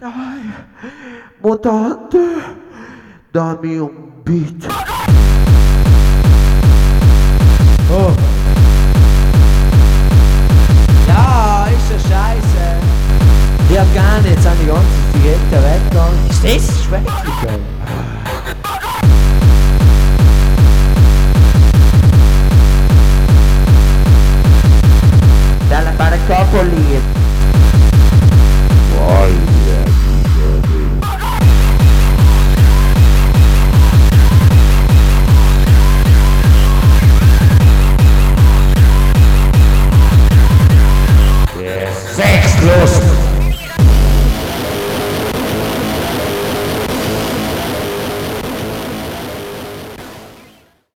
Nein, Mutante, dammi un beat. Oh. Ja, ist ja scheiße. Ja, gerne, jetzt habe ich die ganze Zigarette weggegangen. Ist das schrecklich, ey? sex, los